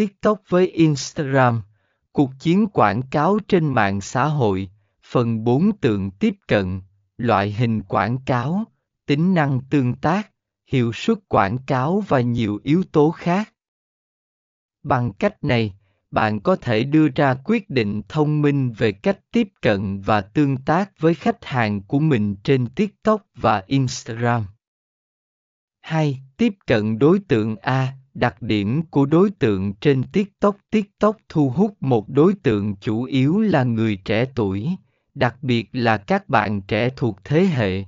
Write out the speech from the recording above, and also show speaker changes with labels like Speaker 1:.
Speaker 1: TikTok với Instagram, cuộc chiến quảng cáo trên mạng xã hội, phần 4 tượng tiếp cận, loại hình quảng cáo, tính năng tương tác, hiệu suất quảng cáo và nhiều yếu tố khác. Bằng cách này, bạn có thể đưa ra quyết định thông minh về cách tiếp cận và tương tác với khách hàng của mình trên TikTok và Instagram. 2. Tiếp cận đối tượng A, đặc điểm của đối tượng trên TikTok TikTok thu hút một đối tượng chủ yếu là người trẻ tuổi, đặc biệt là các bạn trẻ thuộc thế hệ.